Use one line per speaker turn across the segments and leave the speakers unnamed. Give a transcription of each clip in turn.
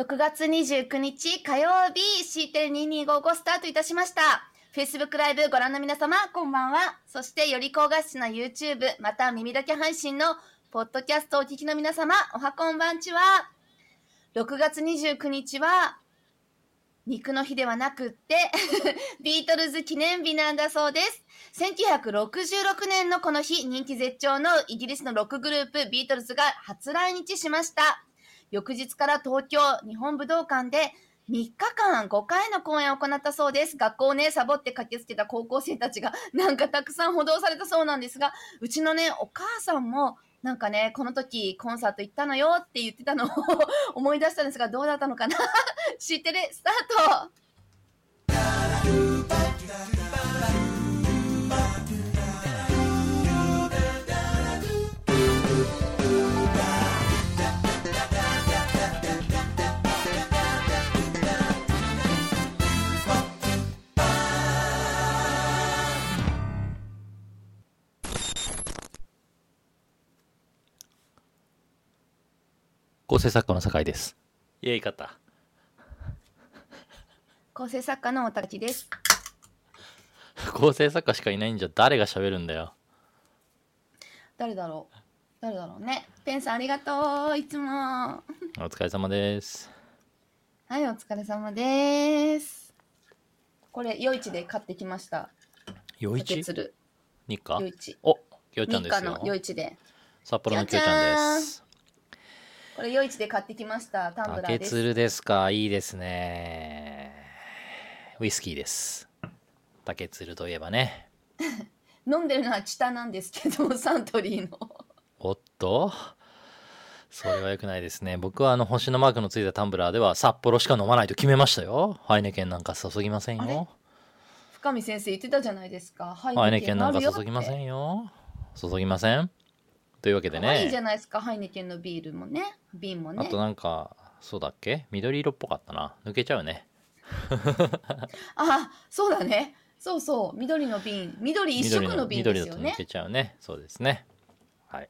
6月29日火曜日 C.2255 スタートいたしました。Facebook ライブご覧の皆様、こんばんは。そして、より高画質な YouTube、また耳だけ配信のポッドキャストをお聞きの皆様、おはこんばんちは。6月29日は、肉の日ではなくって、ビートルズ記念日なんだそうです。1966年のこの日、人気絶頂のイギリスのロックグループ、ビートルズが初来日しました。翌日から東京日本武道館で3日間5回の公演を行ったそうです。学校をね、サボって駆けつけた高校生たちがなんかたくさん補導されたそうなんですが、うちのね、お母さんもなんかね、この時コンサート行ったのよって言ってたのを 思い出したんですが、どうだったのかな？知ってる？スタート！
構成作家の酒井です。イエイ、勝った。
構成作家のおたきです。
構成作家しかいないんじゃ誰が喋るんだよ。
誰だろう誰だろうね。ペンさんありがとう。いつも。は
お疲れ様です。
い、お疲れ様です。これ、夜市で買ってきました。
余
竹
一
鶴。
日課？
夜市。
お、きょうちゃんです
日課の夜
よ。
市で。
札幌のきょうちゃんです。
これ夜市で買ってきました。タンブラー
竹
です。
鶴ですかいいですね。ウイスキーです。竹鶴といえばね。
飲んでるのはチタなんですけど、サントリーの。
おっとそれは良くないですね。僕はあの星のマークのついたタンブラーでは札幌しか飲まないと決めましたよ。ハイネケンなんか注ぎませんよ。
深見先生言ってたじゃないですか。ハ
ハイネケンなんか注ぎませんよ。注ぎませんというわけで
可愛いじゃ
ね。
ないですか。ハイネケンのビールもね。瓶もね。
あとなんか、そうだっけ？緑色っぽかったな。抜けちゃうね。
あ、そうだね。そうそう。緑の瓶。緑一色の瓶ですよね
緑だと抜。けちゃうね。そうですね。はい。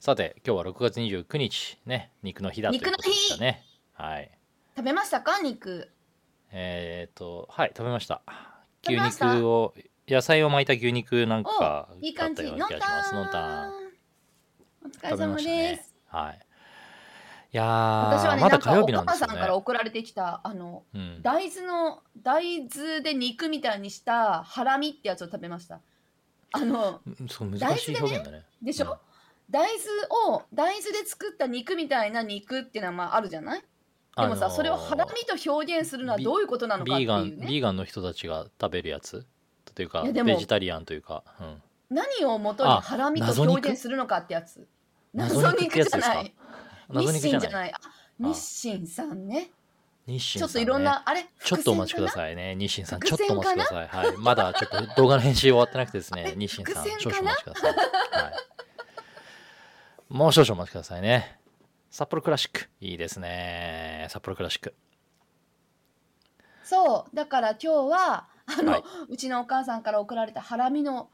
さて、今日は6月29日、ね、肉の日だということでしたね。はい。
食べましたか？肉。
えっ、と、はい、食べました。牛肉を、野菜を巻いた牛肉なんか
お、いい
だった
感じ。のん
ような気がします。のん
た
たん。
ん。お疲れ様です。。
はい。いやー、
私はね、
まだ火曜日なんで
母さんから
すよね。
送られてきた、あの、
うん、
大豆の、大豆で肉みたいにしたハラミってやつを食べました。あの、
うんそう難しい表現だね。
でしょ、大豆を、大豆で作った肉みたいな肉っていうのはまああるじゃない？でもさ、
あのー
それをハラミと表現するのはどういうことなのかって
ビーガン、
いうね。
ビーガンの人たちが食べるやつ？というか、ベジタリアンというか、うん。
何をもとに
あ
ハラミと表現するのかってやつ。
謎肉
じゃない。日
謎肉じゃない
清じゃない。あ日清さんね。ちょっと。いろんな、あれ？
ちょっとお待ちくだ
い。
さいね。日清さん、ちょっとお待ちください。はい。まだちょっと動画の編集終わってなくてですね、日清さん、
伏
少々お待ちください。はい。もう少々お待ちくださいね。札幌クラシック。いいですね。札幌クラシック。
そう、だから今日は、あの、
はいう
ちのお母さんから送られたハラミの、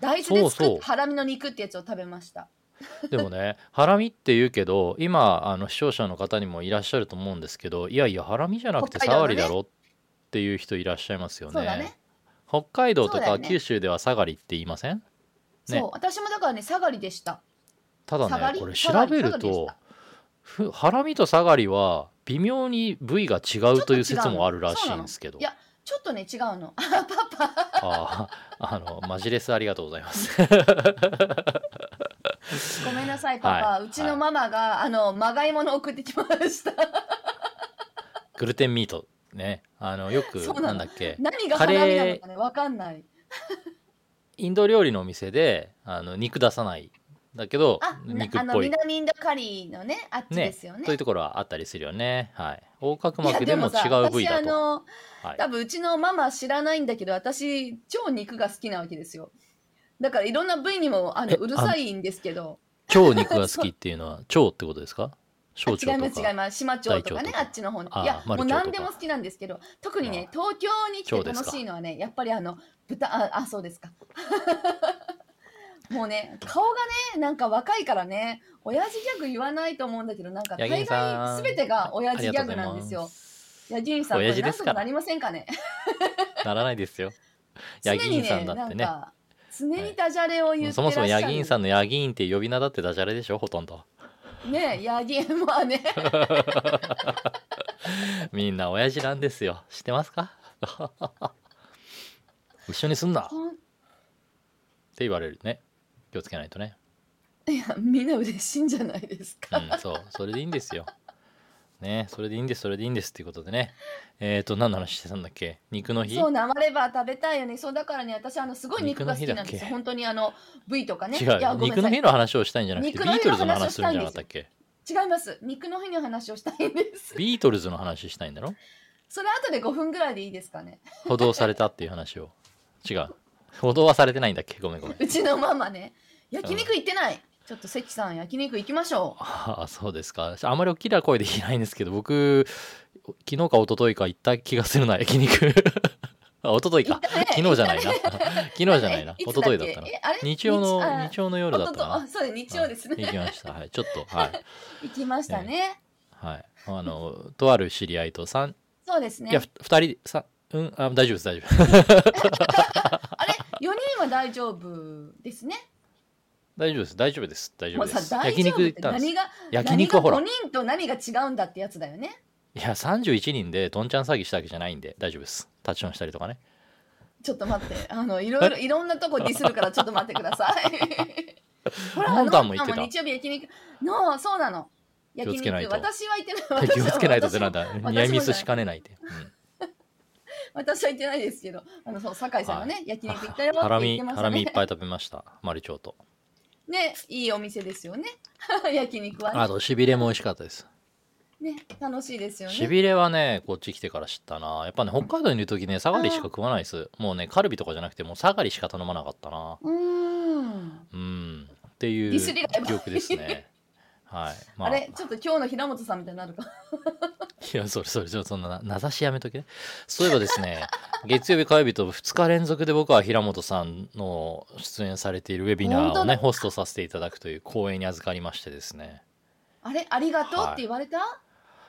大豆で作ったハラミの肉ってやつを食べました。
でもね、ハラミって言うけど、今、あの視聴者の方にもいらっしゃると思うんですけど、いやいや、ハラミじゃなくてサガリだろっていう人いらっしゃいますよ
そうだね。
北海道とか九州ではサガリって言いません？ね。
そう、私もだからね、サガリでした。
ただねこれ調べるとハラミとサガリは微妙に部位が違うという説もあるらしいんですけど。
いや、ちょっとね、違うの。あ、パパ。
あああのマジレスありがとうございます
ごめんなさい、パパ。
はい。う
ちのママが、あの、まがいもの送ってきました。
グルテンミートね。あのよく
な
んだっけ？
何がハラミなのかね、わかんない。
インド料理のお店であの肉出さない。だけど肉っぽい。
南インドカリーのね、あっち
ね
ですよね。
そういうところはあったりするよね。はい。横隔膜でも違
さ
う部位だと。
私あの
はい。
多分うちのママ知らないんだけど私超肉が好きなわけですよだからいろんな部位にもあの
え
うるさいんですけど。
超肉が好きっていうのは 腸ってことですか？小腸
違い
とか
ます違います。島町とかねあっちの方に。いやもう何でも好きなんですけど特にね
あ
東京に来て楽しいのはねやっぱりあの豚ああそうですか。もうね顔がねなんか若いからね親父ギャグ言わないと思うんだけどなんか大概全てが親父ギャグなんですよ。ヤギンさんこ
親
れ
父ですから。
なんとかなりませんかね？
ならないですよ。ヤギンさんだってね。
なんか常にダジャレを言ってらっしゃる。
そもそもヤギンさ
ん
んのヤギンって呼び名だってダジャレでしょほとんど。
ねヤギンまあね。
みんな親父なんですよ。知ってますか？一緒にすんな。って言われるね。気をつけないとね。
いやみんな嬉しいんじゃないですか。
うんそう。それでいいんですよね。それでいいんですそれでいいんですっていうことでね。えっ、ー、と何の話してたんだっけ？肉の日？
そう生レバー食べたいよね。そうだからね私あのすごい肉が好きなんですよ。本当にあの部位とかね。
違う肉の日の話をしたいんじゃなくてビートルズの話するんじゃなかったっけ？
違います。肉の日の話をしたいんです。
ビートルズの話したいんだろ？
それ後で5分ぐらいでいいですかね。
補導されたっていう話を。違う。補導はされてないんだっけ？ごめんごめん。
うちのママね。焼肉行ってない、ちょっと関さん焼肉行きましょ
ああそうですか。あまり大きな声で言えないんですけど僕昨日か一昨日か行った気がするな焼肉。あ一昨日か。昨日じゃないな。昨日じゃないな。
えい
一昨日だったな。日曜の
あ
日曜の夜だった
おとと
か
あそうです。日曜ですね、
な行きました。はい。ちょっとはい。
行きましたね、
はい。あのとある知り合いと三
そうですね。
いやふ二人さうん？あ大丈夫です大丈夫。
あれ？4人は大丈夫ですね
大丈夫です。大丈夫です。大丈夫です。焼肉行ってたんです。
何が
焼肉はほら。
何が5人と何が違うんだってやつだよね。
いや31人でどんちゃん詐欺したわけじゃないんで大丈夫です。タッチオンしたりとかね。
ちょっと待って。あのいろいろいろんなとこディスるからちょっと待ってください。ほら
ノンタンも言ってた。
日曜日焼肉。のそうなの。
気を
焼肉
つけないと。
私は行ってない。
気をつけないとってなんだ。ニアミスしかねないって、うん。
私は行ってないですけどあのそう酒井さんがね、焼肉行ったよって言ってましたね。
ハラミいっぱい食べました。マリチョウと
ねいいお店ですよね。焼肉はね。
あとしびれも美味しかったです。
ね楽しいですよね。
しびれはねこっち来てから知ったな。やっぱね北海道にいる時ねサガリしか食わないです。もうねカルビとかじゃなくてもうサガリしか頼まなかったな。
うーん。
うん。っていう記憶ですねはい。ま
あれちょっと今日の平本さんみたいになるか。
いや、それそれ、そんな、名指しやめとけ。ね。そういえばですね、月曜日火曜日と2日連続で僕は平本さんの出演されているウェビナーをね、ホストさせていただくという光栄に預かりましてですね、
あれありがとうって言われた、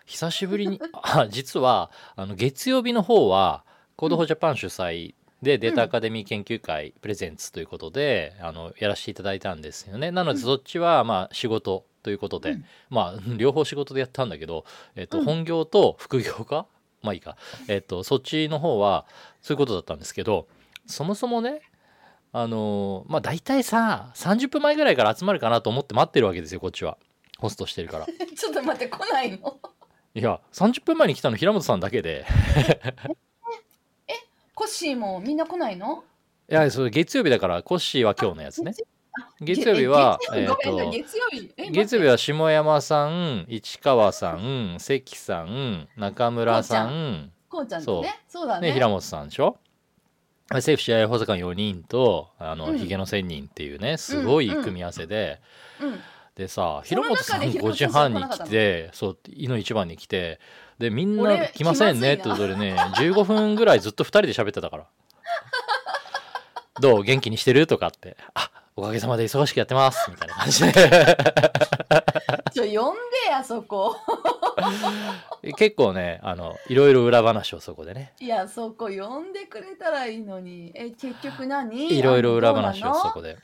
久しぶりに、あ、実は、あの、月曜日の方は、 Code for Japan 主催でデータアカデミー研究会プレゼンツということで、あの、やらせていただいたんですよね。なので、そっちは、まあ、仕事ということで、
うん
まあ、両方仕事でやったんだけど、えっと、
うん
本業と副業か？まあいいか。えっと、そっちの方は、そういうことだったんですけど、そもそもね、あのまあ大体さ、30分前ぐらいから集まるかなと思って待ってるわけですよ、こっちは。ホストしてるから。
ちょっと待って来ないの？
いや、30分前に来たの平本さんだけで、
コッシーもみんな来ないの？
いや、それ月曜日だから、コッシーは今日のやつね。
あ
月曜日は、えと、
月曜日。え
月曜日は下山さん、市川さん、関さん、中村さん、
こうちゃんとねそう。だね。
ね、平本さんでしょ？政府試合補佐官4人とあの、
うん。
ヒゲの1000人っていうねすごい組み合わせで、
うん。
でさ
その
平本さん
中で平
5時半に
来
てそう井の一番に来てでみんな
俺
来ませんねってことでね。15分ぐらいずっと2人で喋ってたから「どう？元気にしてる?」とかって「あおかげさまで忙しくやってます」みたいな感じで。
ちょ呼んでやそこ。
結構ねあのいろいろ裏話をそこでね。
いやそこ呼んでくれたらいいのに。え結局何？
いろいろ裏話をそこで。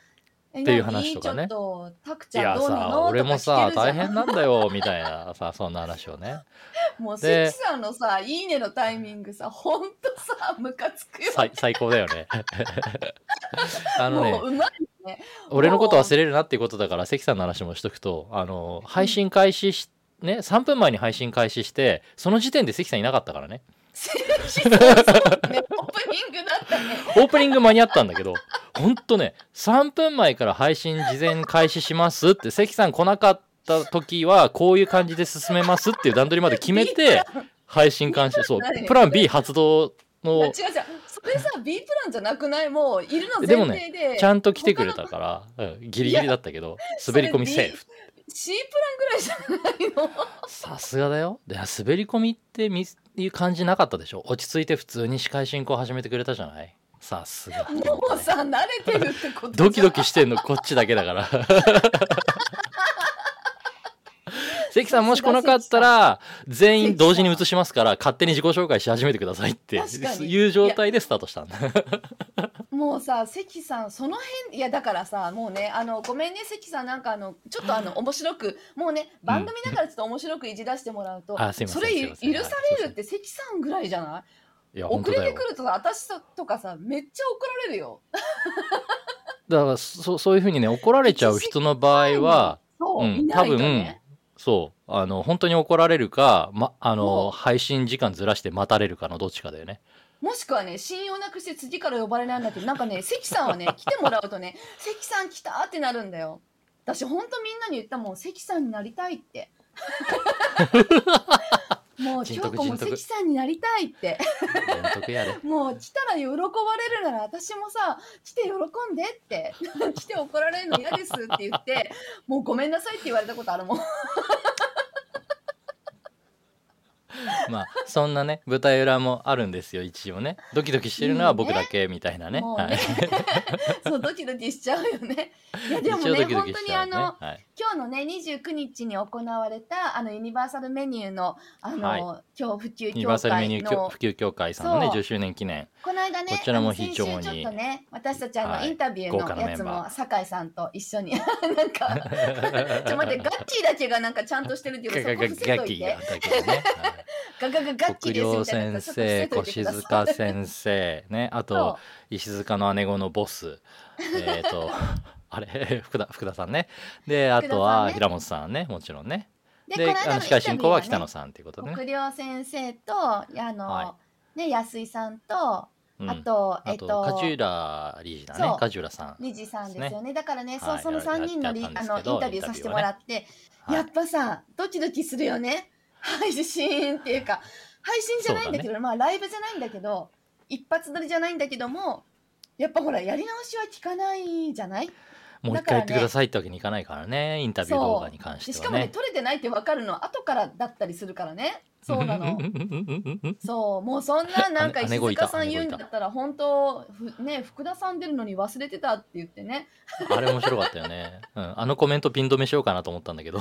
え
っていう話とかね。い
ちゃん
やさ
どうなの？
俺もさ大変なんだよみたいなさそんな話をね。
もう
で
関さんのさいいねのタイミングさほんとさムカつくよ。
最最高だよね。あのね
もううまいね。
俺のこと忘れるなっていうことだから関さんの話もしとくとあの配信開始しね3分前に配信開始してその時点で関さんいなかったからね。
そうねオープニングだったね
オープニング間に合ったんだけどほんとね3分前から配信事前開始しますって関さん来なかった時はこういう感じで進めますっていう段取りまで決めて配信開始そう
何
プラン B 発動の
違う違う。それさ B プランじゃなくない？もういるの
で。も
前提で
ちゃんと来てくれたから、うんギリギリだったけど滑り込みセーフ。
C プランぐらいじゃないの？
さすがだよ。で滑り込みってみいう感じなかったでしょ？落ち着いて普通に司会進行始めてくれたじゃない？さすが。
もうさ慣れてるってこと
ドキドキ
し
してんのこっちだけだから関さんもし来なかったら全員同時に移しますから勝手に自己紹介し始めてくださいっていう状態でスタートしたんだ。
もうさ関さんその辺いやだからさもうねあのごめんね関さんなんかあのちょっとあの面白くもうね番組だからちょっと面白くいじらしてもらうと、
あすいません
それ許されるって関さんぐらいじゃない？遅れてくるとさ私とかさめっちゃ怒られるよ。
だからそそういうふうにね怒られちゃう人の場合は
そう、
うん多分
ね
そう。あの本当に怒られるか、ま、あ
も
の
う。
配信時間ずらして待たれるかのどっちかだよね。
もしくはね信用なくして次から呼ばれないんだけどなんかね関さんはね 来てもらうとね関さん来たってなるんだよ。私ほんとみんなに言ったもん関さんになりたいって もう
人
京子も関さんになりたいって。もう来たら喜ばれるなら私もさ来て喜んでって。来て怒られるの嫌ですって言ってもうごめんなさいって言われたことあるもん
まあそんなね舞台裏もあるんですよ一応ね。ドキドキしてるのは僕だけみたいなね,、
もうね。
はい、
そうドキドキしちゃうよね。いやでもね本当にあの
はい、
今日のね29日に行われたあのユニバーサルメニューのあの、
はい。
今日普及
ユニバーサ
協
ルメニュー
会の
普及協会さんのね
そう。
10周年記念。
この間ね
こちらも非常に
ちょっとね私たちあの、
はい。
インタビューのやつも酒井さんと一緒になんかちょ待ってガッキーだけがなんかちゃんとしてるっていう
ガガガ
かそこ伏せといて。
だけどね、はい
ガガガガッキー
国
ですみ
領
たいな
先生
ちょっと伏せといてください
越塚先生ねあ
そ
と石塚の姉子のボス。えっ、と あれ？福田福田さんね。であとは平本さんね。もちろんね。であの司会進行は北野さんっていうことでね、
国領先生とあの、
は
ね安井さんと、
うん。
あとえ
あ
っと
と梶浦理事だね。梶浦さん
理事さんですよね。だからね、
はい
そうその3人のりあのインタビューさせてもらって、
はい。
やっぱさドキドキするよね配信っていうか配信じゃないんだけどまあライブじゃないんだけど一発撮りじゃないんだけどもやっぱほらやり直しは聞かないじゃない？
もう一回言ってくださいってわけにいかないからねインタビュー動画に関し
でしかもね
てはね
撮れてないって分かるのは後からだったりするからね。そうなの。そう。もうそんななんか石塚さん言うんだったら本当ふね福田さん出るのに忘れてたって言ってね。
あれ面白かったよね、うん、あのコメントピン止めしようかなと思ったんだけど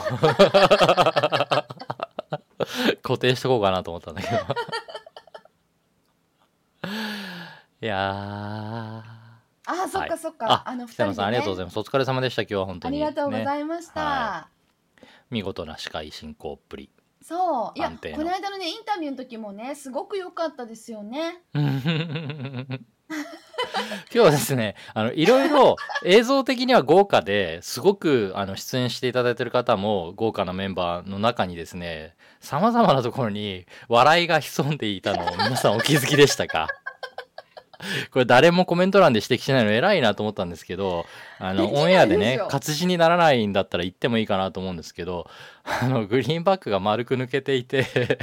固定しとこうかなと思ったんだけど。いや
ああそっかそっか、
あ
あの二
北野さんありがとうご
い
ざいますお疲れ様でした今日は本当に。
ありがとうご
ね
ざいました、
は見事な司会進行っぷり。
そう。いやこの間のねインタビューの時もねすごく良かったですよね
今日はですねあのいろいろ映像的には豪華ですごくあの出演していただいてる方も豪華なメンバーの中にですねさまざまなところに笑いが潜んでいたのを皆さんお気づきでしたか？これ誰もコメント欄で指摘しないの偉いなと思ったんですけどあのオンエアでね活字にならないんだったら言ってもいいかなと思うんですけどあのグリーンバックが丸く抜けていて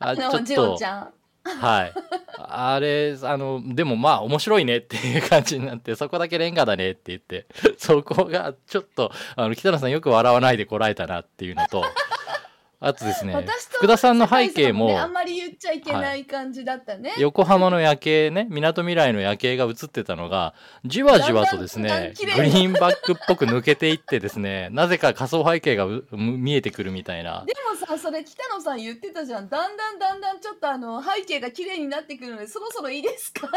あ
ちゃん
はい。あれ、あの、でもまあ面白いねっていう感じになって、そこだけレンガだねって言って、そこがちょっと、あの、北野さんよく笑わないでこらえたなっていうのと、あとですね、福田さんの背景も
ね、あんまり言っちゃいけない感じだったね、
横浜の夜景ね、みなとみらいの夜景が映ってたのが、じわじわとですねグリーンバックっぽく抜けていってですね、なぜか仮想背景がう見えてくるみたいな。
でもさそれ北野さん言ってたじゃん。だんだんだんだんちょっとあの背景が綺麗になってくるのでそろそろいいですか？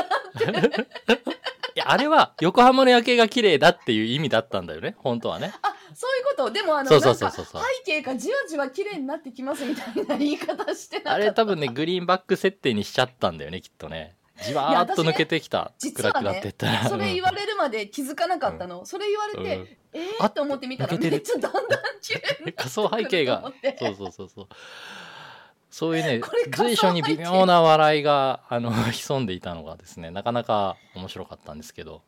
いや、あれは横浜の夜景が綺麗だっていう意味だったんだよね、本当はね。
あそういうこと？でもあの
そうそう
なんか
そうそう。そう
背景がじわじわ綺麗になってきますみたいな言い方してなかった。
あれ多分ね、グリーンバック設定にしちゃったんだよね、きっとね。じわーっと抜けてきた。
実は
くなってったら。
それ言われるまで気づかなかったの、それ言われて、
うん。
えー？
あ
と思ってみたら
抜けてる。
めっちゃだんだん綺麗になって。
仮想背景が。そうそうそうそう。そういうね 随所に微妙な笑いがあの潜んでいたのがですねなかなか面白かったんですけど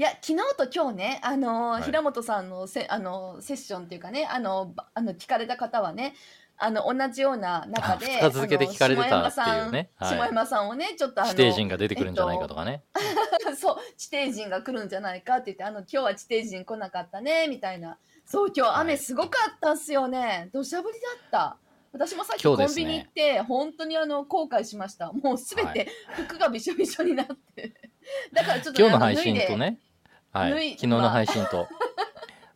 いや昨日と今日ねあのー、
はい。
平本さんのせあのーセッションっていうかねあのばあの聞かれた方はねあの同じような中で
あ二日続けて聞かれてたっていうね。はい。
下山さん下山さんをねちょっとあの
地底人が出てくるんじゃないかとかね、
そう地底人が来るんじゃないかって言ってあの今日は地底人来なかったねみたいな。そう今日
はい。
雨すごかったっすよね。土砂降りだった。私もさっき
今日ですね。
コンビニ行って、本当にあの後悔しました。もうすべ
は
て服がびしょびしょになって。だからちょっと、
今日の配
あ脱いで
信と。ね、はい、昨日の配信と、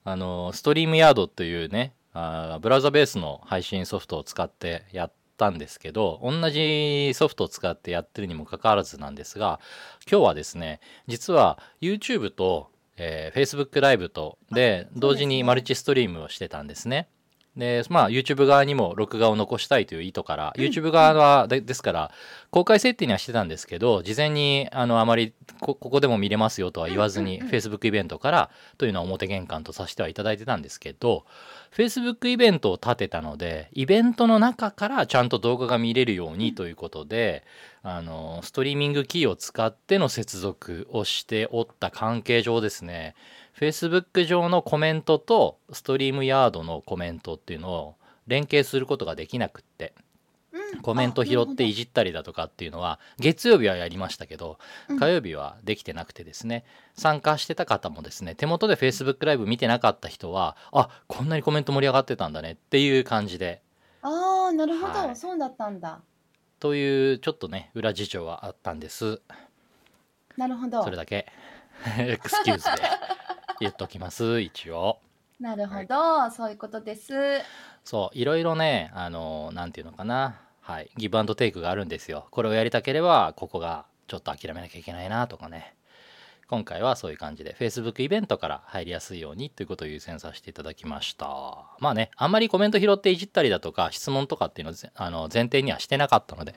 あ。の、ストリームヤードというね、あーブラウザベースの配信ソフトを使ってやったんですけど、同じソフトを使ってやってるにもかかわらずなんですが、今日はですね、実は YouTube と、えー Facebook ライブとで同時にマルチストリームをしてたんですね。で、まあ YouTube 側にも録画を残したいという意図から、
うん。
YouTube 側はでですから公開設定にはしてたんですけど、事前にあのあまりこここでも見れますよとは言わずに、Facebook イベントからというのは表玄関とさせてはいただいてたんですけど、Facebook イベントを立てたので、イベントの中からちゃんと動画が見れるようにということで、あの、ストリーミングキーを使っての接続をしておった関係上ですね、Facebook 上のコメントとストリームヤードのコメントっていうのを連携することができなくって、
うん
コメント拾っていじったりだとかっていうのは、月曜日はやりましたけど、
うん
火曜日はできてなくてですね、参加してた方もですね、手元で Facebook ライブ見てなかった人は、あ、こんなにコメント盛り上がってたんだねっていう感じで、
ああ、なるほど、
はい
そうだったんだ。
というちょっとね、裏事情はあったんです。
なるほど
それ。だけ、エクスキューズで言っときます、一応。
なるほど、そういうことです。
そう、いろいろね、あの、なんていうのかな、はい、ギブアンドテイクがあるんですよ。これをやりたければ、ここがちょっと諦めなきゃいけないなとかね。今回はそういう感じで Facebook イベントから入りやすいようにということを優先させていただきました。まあね、あんまりコメント拾っていじったりだとか質問とかっていうのあの前提にはしてなかったので、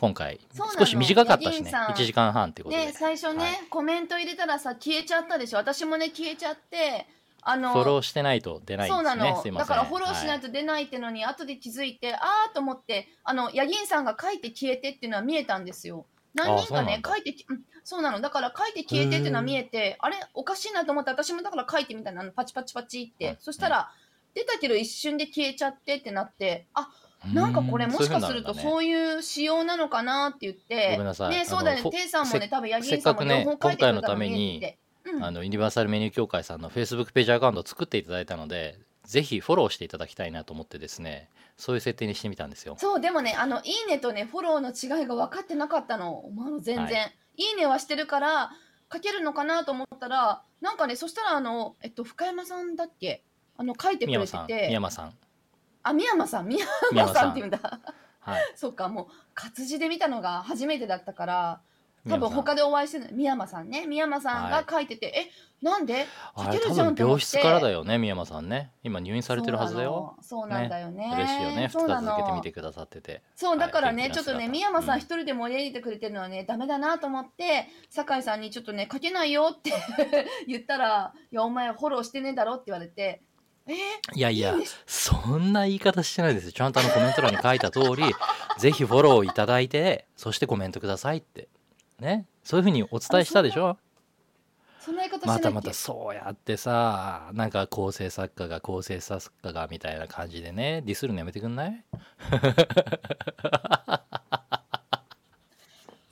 今回少し短かったしね、
ヤギンさん
1時間半っていうことで。
ね、最初ね、
はい
コメント入れたらさ、消えちゃったでしょ。私もね、消えちゃって、あの、
フォローしてないと出ないん
そうな
ですね。
の
すいません。
だからフォローしない
は
と出ないってのに、後で気づいてあーと思ってあのヤギンさんが書いて消えてっていうのは見えたんですよ何人かね書いてきうんそうなの。だから書いて消えてっていうのは見えてあれおかしいなと思って私もだから書いてみたいなのパチパチパチって、
うん。
そしたら出たけど一瞬で消えちゃってってなってあ
い
なんかこれもしかするとそういう仕様なのかなって言って。ねそうだよねテイさんもね
せ
多分ヤギさんも
っかくね
両方書いてくれたの
今回のためにあのユニバーサルメニュー協会さんの Facebook ページアカウントを作っていただいたのでぜひフォローしていただきたいなと思ってですねそういう設定にしてみたんですよ。
そうでもねあのいいねとねフォローの違いが分かってなかったの。あの全然、、
はい。
いねはしてるから書けるのかなと思ったらなんかねそしたらあのえっと深山さんだっけ？あの書いてくれて
宮山さん宮
て
山さん。
あ宮山さん。宮
宮山さん
山さんって言うんだ。
はい。
そっかもう活字で見たのが初めてだったから多分他でお会いしてる宮山さんね。宮山さんが書いてて、えなんで？書けるじゃんって
室からだよね宮山さんね。今入院されてるはずだよ。
そうなんだよね。
嬉しいよね。2
そうなの。
日続けてみてくださってて。
そうだからね、
はい
ちょっとね
元気な姿
宮山さん
うん。
一人で盛り上げてくれてるのはね、ダメだなと思って酒井さんにちょっとね書けないよって 言ったら「いやお前フォローしてねえだろ」って言われて「え？ー、
いやいやそんな言い方してないですよ。ちゃんとあのコメント欄に書いた通り ぜひフォローいただいてそしてコメントくださいってね。そういうふうにお伝えしたでしょ？またまたそうやってさなんか構成作家が構成作家がみたいな感じでねディスるのやめてくんない？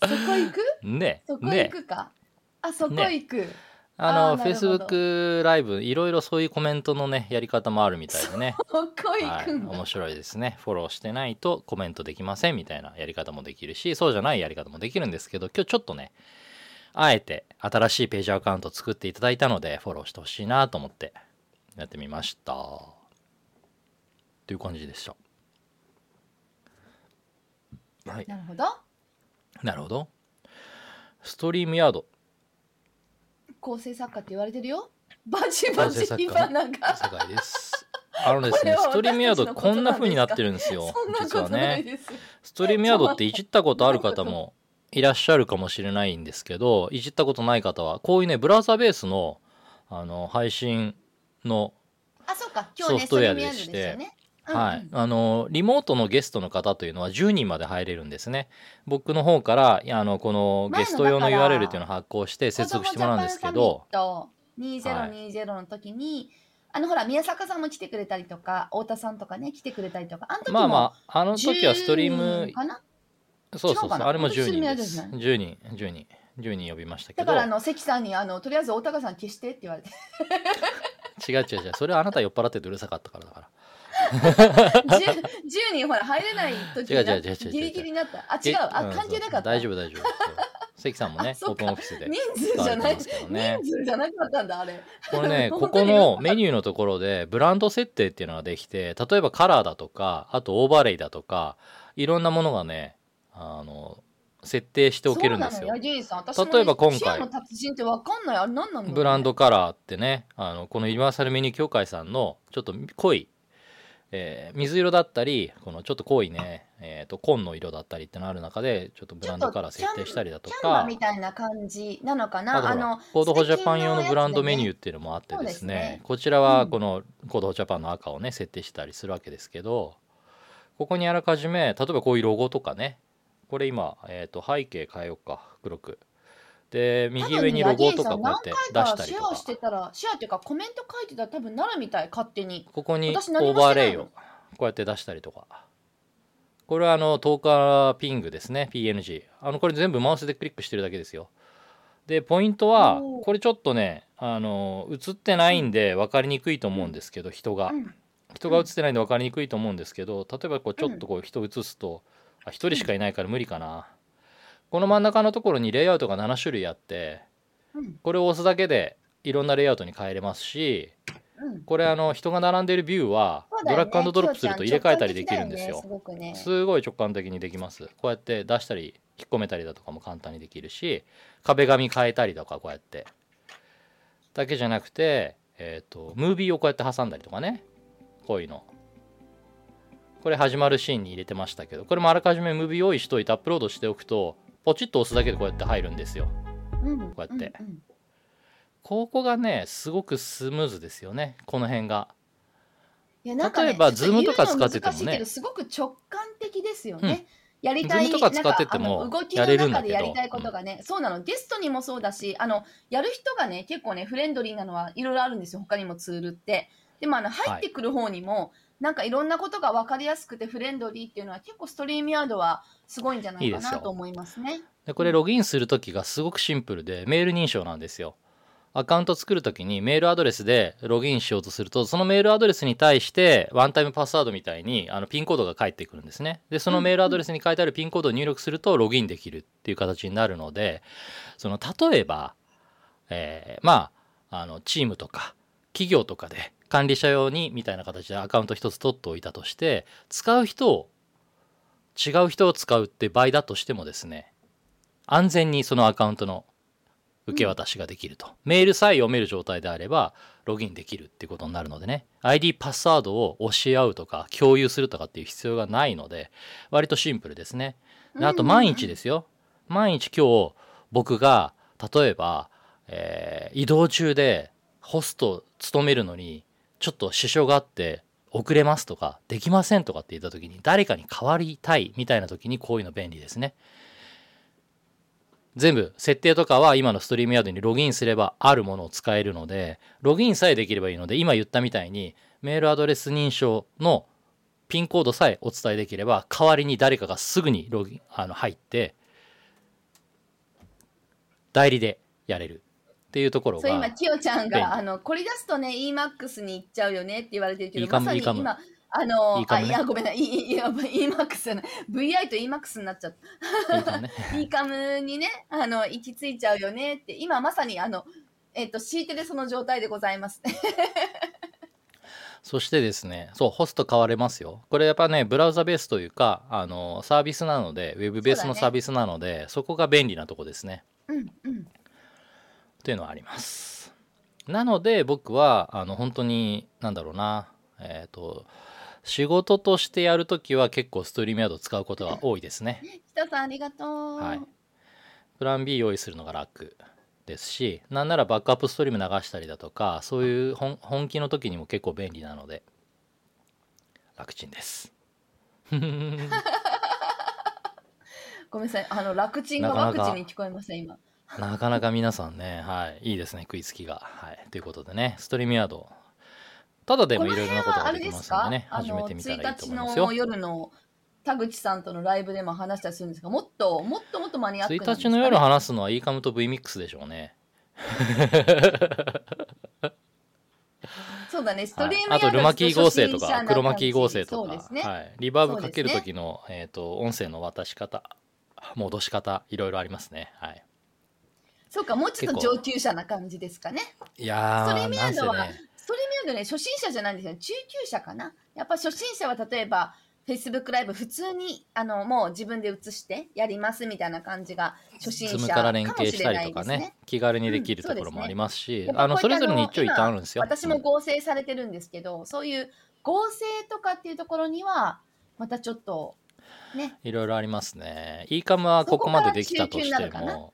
そこ行く？
ね
そこ行
ね
くか、あそこ行く、
あの
あーなるほど。
Facebook ライブいろいろそういうコメントのねやり方もあるみたいでね。はい、面白いですね。フォローしてないとコメントできませんみたいなやり方もできるしそうじゃないやり方もできるんですけど今日ちょっとねあえて新しいページアカウントを作っていただいたのでフォローしてほしいなと思ってやってみました。という感じでした。はい。
なるほど。
なるほど。ストリームヤード
構成作家って言われてるよ。バチバチ
構成作家
今なんか。
世界です。あのですねストリームヤード
こ
んな風になってるんですよ実はね。ストリームヤードっていじったことある方もいらっしゃるかもしれないんですけどいじったことない方はこういうねブラウザベースのあの配信の、
あそうか。今日ね
ソフトウェアでしてはい、あのリモートのゲストの方というのは10人まで入れるんですね。僕の方からあのこのゲスト用の URL っていうのを発行して接続してもらうんですけど。
2020の時に、あのほら宮坂さんも来てくれたりとか太田さんとかね来てくれたりとかあの時も
まあまああの時はストリー
10
ム
人かな？
そうそうそうあれも
本当に
10人です
ゃない
10人10人10人呼びましたけど。
だからあの関さんにあのとりあえず大高さん消してって言われて。
違う違う違うそれはあなた酔っ払っててうるさかったからだから
10, 10人ほら入れない時
違う違う違う違う
ギリギリになった。あ違う。
え
あ
ん
関係なかった。
大丈夫大丈夫。関さんもね オープンオフィスで
人数じゃない、
ね。
人数じゃなかったんだあれ。
これね ここのメニューのところでブランド設定っていうのができて例えばカラーだとかあとオーバーレイだとかいろんなものがねあの設定しておけるんですよ。
ね
例えば今回。ブランドカラーってねあのこのユニバーサルメニュー協会さんのちょっと濃い、えー水色だったりこのちょっと濃いね、えー、と紺の色だったりってのある中でちょっとブランドカラー設定したりだとか。
みたいな感じなのか
あ
なあの
Code for Japan 用のブランドメニュ
ー
ーっていうのもあってですね
ね
こちらは
うん
この Code for Japan の赤をね設定したりするわけですけどここにあらかじめ例えばこういうロゴとかねこれ今、えー、と背景変えようか黒くで右上にロゴとかこうやって出したりとか。
シェアしてたらシェアっていうかコメント書いてたら多分なるみたい勝手に。
ここにオーバーレイをこうやって出したりとか。これはあの10日ピングですね PNG あのこれ全部マウスでクリックしてるだけですよ。でポイントはこれちょっとねあの映ってないんで分かりにくいと思うんですけど人が。
うん。
人が映ってないんで分かりにくいと思うんですけど例えばこうちょっとこう人映すとあ1人しかいないから無理かなこの真ん中のところにレイアウトが7種類あって
うん。
これを押すだけでいろんなレイアウトに変えれますし
うん。
これあの人が並んでるビューはドラッグドロップすると入れ替えたりできるんですよ。
すご
い直感的にできます。こうやって出したり引っ込めたりだとかも簡単にできるし壁紙変えたりとかこうやって。だけじゃなくてえっ、とムービーをこうやって挟んだりとかね。こういうの。これ始まるシーンに入れてましたけどこれもあらかじめムービー用意しといてアップロードしておくとポチッと押すだけでこうやって入るんですよ。
うん。
こうやって。
うんうん。
ここがねすごくスムーズですよね。この辺が。
ね
例えば
ちょっと
か使っててもね。
すごく直感的ですよね。やりたい
とか使っててもやれるんだけど。
の中でやりたいことがね、そうなの。ゲストにもそうだしあのやる人がね結構ねフレンドリーなのはいろいろあるんですよ。他にもツールって。でもあの入ってくる方にも、なんかいろんなことが分かりやすくてフレンドリーっていうのは結構ストリームヤードはすごいんじゃないかなと思いますね。
でこれログインする時がすごくシンプルでメール認証なんですよ。アカウント作る時にメールアドレスでログインしようとするとそのメールアドレスに対してワンタイムパスワードみたいにあのピンコードが返ってくるんですね。でそのメールアドレスに書いてあるピンコードを入力するとログインできるっていう形になるのでその例えば、えーまああのチームとか企業とかで管理者用にみたいな形でアカウント一つ取っておいたとして使う人を違う人を使うって場合だとしてもですね安全にそのアカウントの受け渡しができると、メールさえ読める状態であればログインできるっていうことになるのでね。ID パスワードを教え合うとか共有するとかっていう必要がないので割とシンプルですね。であと毎日ですよ。毎日今日僕が例えば、えー移動中でホスト務めるのにちょっと支障があって遅れますとかできませんとかって言った時に誰かに代わりたいみたいな時にこういうの便利ですね。全部設定とかは今のストリームヤードにログインすればあるものを使えるのでログインさえできればいいので今言ったみたいにメールアドレス認証のピンコードさえお伝えできれば代わりに誰かがすぐにログあの入って代理でやれる。っていうところ
そう今
が
キヨちゃんがあのこれ出すとね EMAX に行っちゃうよねって言われてるけどまさに今あの
いいかもね。
あいやごめんなさいい EMAX じゃない VI と EMAX になっちゃった。
いいかもね。
e カムにねあの行き着いちゃうよねって。今まさにあのえっ、と敷いてるその状態でございます。
そしてですね、そう、ホスト変われますよ。これやっぱね、ブラウザベースというか、あの、サービスなので、ウェブベースのサービスなので、そこが便利なとこですね。
うんうん
っていうのはあります。なので、僕は、あの、本当に、なんだろうな、えっ、と、仕事としてやるときは結構ストリームヤードを使うことが多いですね。
北さんありがとう、
はいプラン B 用意するのが楽ですし、なんならバックアップストリーム流したりだとか、そういう本本気の時にも結構便利なので、楽ちんです。
ごめんなさいあの楽ちんがワクチンに聞こえません今
なかなか皆さんね、はい、いいですね、食いつきが。はい、ということでね、ストリームヤード、ただでもいろいろなことができますのでね、始めてみたらいいと思いますよ。
1日の。夜の田口さんとのライブでも話したりするんですがもっともっともっとマニアックなんです
1
か、ね、
日の夜話すのは eCam と VMix でしょうね。
そうだね スト
はい
リームヤード
あとルマキー合成とかクロマキー合成とか、
ね、
はい、リバーブかける時の、えー、と音声の渡し方戻し方いろいろありますね。はい
そうかもうちょっと上級者な感じですかね。
いや
ストリー
ーなんせ
ムヤードは、
ね。
ストリームヤードね初心者じゃないんですよ。中級者かな。やっぱ初心者は例えば Facebook ライブ普通にあのもう自分で映してやりますみたいな感じが初心者
から連携したりとかね。気軽にできる
うん
ところもありますし、
やっぱ
あのそれぞれに一長一短あるんですよ。
私も合成されてるんですけど、そういう合成とかっていうところにはまたちょっとね。
いろいろありますね。eCam はここまでできたとしても、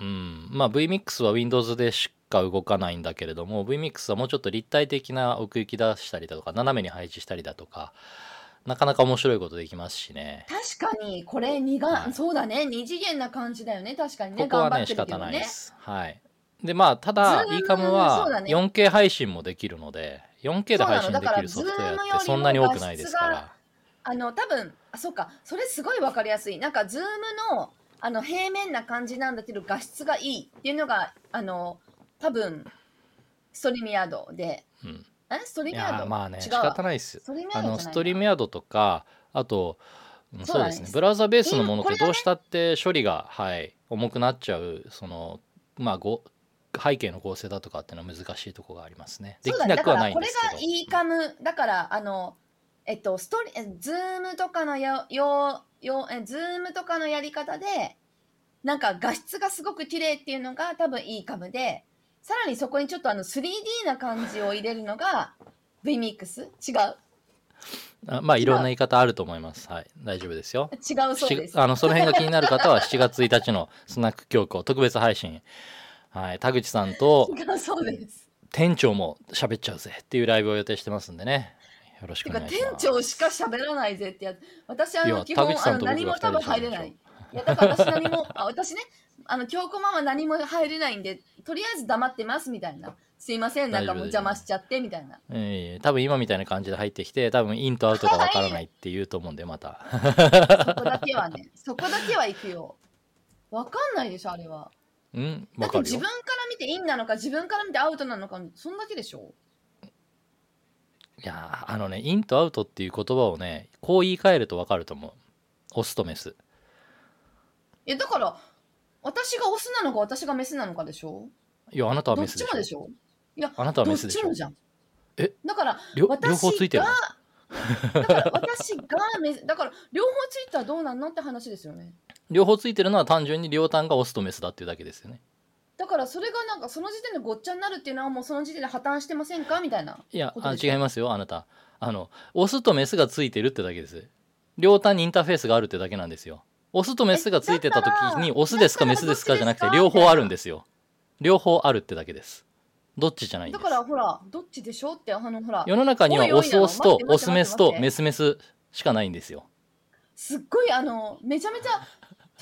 うん、まあ VMix は Windows でしか動かないんだけれども、VMix はもうちょっと立体的な奥行き出したりだとか、斜めに配置したりだとか、なかなか面白いことできますしね。
確かにこれ二が、
はい。
そうだね。二次元な感じだよね。確かにね。
ここはね仕
頑張ってるけど
方ないです。はい。でまあただ
Zoom
eCam
そう
は
だね。
4K 配信もできるので、4K で配信できるソフトウェアっ
Zoom
てそんなに多くないですから。
あの多分あそうか。それすごいわかりやすい。なんかズームのあの平面な感じなんだけど画質がいいっていうのがあの多分ストリームヤードで。
うん。
え？ストリー
い
ムヤード
まあね仕方ないです
ストリームヤ
あのストリームヤードとかあとうん
そう
ですね。ブラウザベースのものってどうしたって処理が、はい、重くなっちゃうそのまあご背景の構成だとかっていうのは難しいところがありますね。できなくはないんですけど。
が e カムだからあのえっとストリえズームとかのよよよえズームとかのやり方でなんか画質がすごく綺麗っていうのが多分 e カムでさらにそこにちょっとあの 3D な感じを入れるのが VMix 違う？
あまあいろんな言い方あると思います。はい。大丈夫ですよ。
違うそうです。
しあのその辺が気になる方は7月1日のスナック教皇特別配信。はい。田口さんと
違うそうです。
店長も喋っちゃうぜっていうライブを予定してますんでねよろしくお願いします。
店長しか喋らないぜってやつ。私あ
いや
の基本あの何も多分入れない。いやだから私何もあ私ねあの京子ママ何も入れないんでとりあえず黙ってますみたいな。すいませんなんかもう邪魔しちゃってみたいな。
ええ多分今みたいな感じで入ってきて多分インとアウトがわからないって言うと思うんでまた。
そこだけはねそこだけは行くよ。わかんないでしょあれは。
うん？
だって
わかるよ。
自分から見てインなのか自分から見てアウトなのかそんだけでしょ
いやーあのねインとアウトっていう言葉をねこう言い換えるとわかると思う。オスとメス。
いやだから私がオスなのか私がメスなのかでしょ？
いやあなたはメスでしょ。
ちもでしょ？いや
あなたはメスでしょ。
ちもじゃん。
え？
だから
両方ついてる
だから私がメスだから両方ついたらどうなんのって話ですよね。
両方ついてるのは単純に両端がオスとメスだっていうだけですよね
だからそれがなんかその時点でごっちゃになるっていうのはもうその時点で破綻してませんか？みたいな。い
やあ違いますよあなた。あのオスとメスがついてるってだけです。両端にインターフェースがあるってだけなんですよ。オスとメスがついてた時にオスですかメスですかじゃなくて両方あるんですよ。両方あるってだけです。どっちじゃないんです。
だからほらどっちでしょってあのほら
世の中にはオスオスとオスメスとメスメスしかないんですよ。
すっごいあのめちゃめちゃ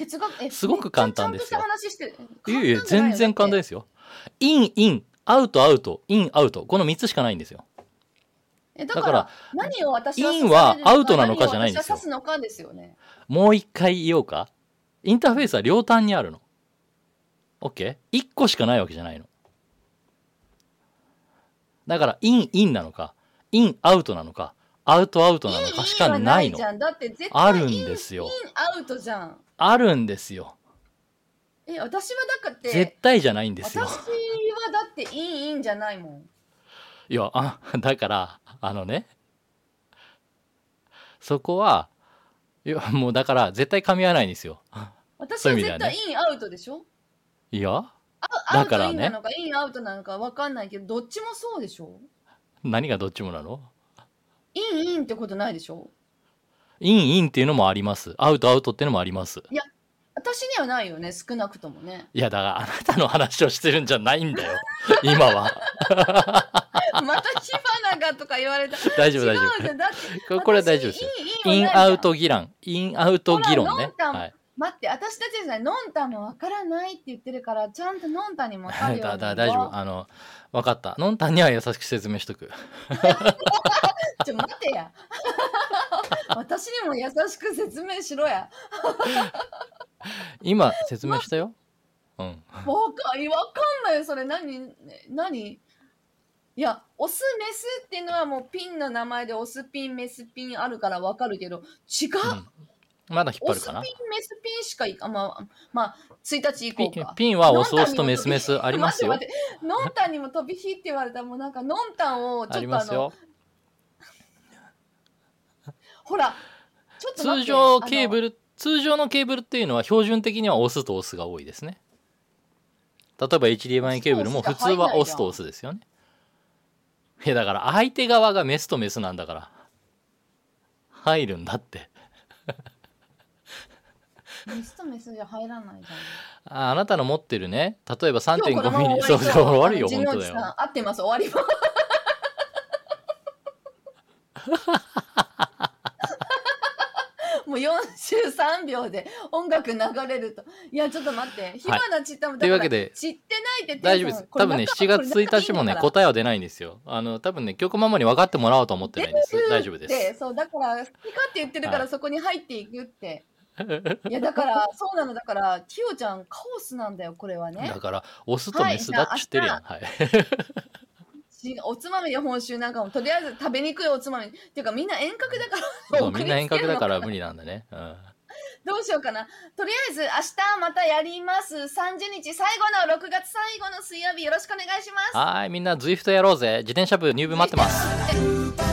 哲学え
すごく簡単ですよ。いやいや
簡単じゃないよ
全然簡単ですよ。インインアウトアウトインアウトこの3つしかないんですよ。
えだか
らら
何を私は
インはアウトなのかじゃないんですよ。
すすよね。
もう一回言おうか。インターフェースは両端にあるの。OK?1 個しかないわけじゃないの。だからインインなのかインアウトなのかアウトアウトなの？かしかないの。あるんですよ。
アウトじゃん。
あるんですよ。
え私はだって
絶対じゃないんですよ。
私はだってインインじゃないもん。
いやあだからあのねそこはいやもうだから絶対噛み合わないんですよ。
私は絶対インアウトでしょ？
いやだからね
インなのかインアウトなのか分かんないけどどっちもそうでしょ？
何がどっちもなの？
インインってことないでしょ？
インインっていうのもあります。アウトアウトっていうのもあります。
私にはないよね少なくともね。
いやだからあなたの話をしてるんじゃないんだよ。今は。
また火花がとか言われた。
大丈夫大丈夫。ここれは大丈夫ですインアウト議論。インアウト議論ね。はい
待って私たちですねノンタンもわからないって言ってるからちゃんとノンタンにも分かるように
だだ大丈夫。あの分かった。ノンタンには優しく説明しとく。
ちょ待てや。私にも優しく説明しろや。
今説明したよ。うん。
わかわかんないよそれ。何何？いやオスメスっていうのはもうピンの名前でオスピンメスピンあるからわかるけど違う、
うんまだ引っ張るかな？
オスピンメスピンしかいかまあまあ1日行こうか。
ピンはオスオスとメスメスありますよ。
ノンタンにも飛び火って言われたらもうなんかノンタンをち
あ
ょっとあの
りますよ。
ほら
通常ケー
ル
ブル通常のケーブルっていうのは標準的にはオスとオスが多いですね。例えば HDMI ケーブルも普通はオスとオスですよね。いやだから相手側がメスとメスなんだから。入るんだって
メスとメスじゃ入らないじゃん。
ああなたの持ってるね。例えば
今日この
3.5ミリ。そうそう終わるよ本当だよ。
合ってます。終わります。もう4週3秒で音楽流れると。いやちょっと待って。火花散ったもん
というわけで
知ってないって
大丈夫です。多分ね7月1日もね答えは出ないんですよ。あの多分ね曲ママに分かってもらおうと思ってないんです。大丈夫です。
でそうだから好きかって言ってるから、
はい。
そこに入っていくって。いやだからそうなの。だからキヨちゃんカオスなんだよこれはね。
だからオスとメスだっちゅってるやん。はい。
しおつまみで本州。なんかもとりあえず食べにくいおつまみ。っていうかみんな遠隔だから
そうみんな遠隔だから無理なんだね、うん、
どうしようかな。とりあえず明日またやります。30日最後の6月最後の水曜日よろしくお願いします。
はーいみんな ZWIFT やろうぜ。自転車部入部待ってます。
え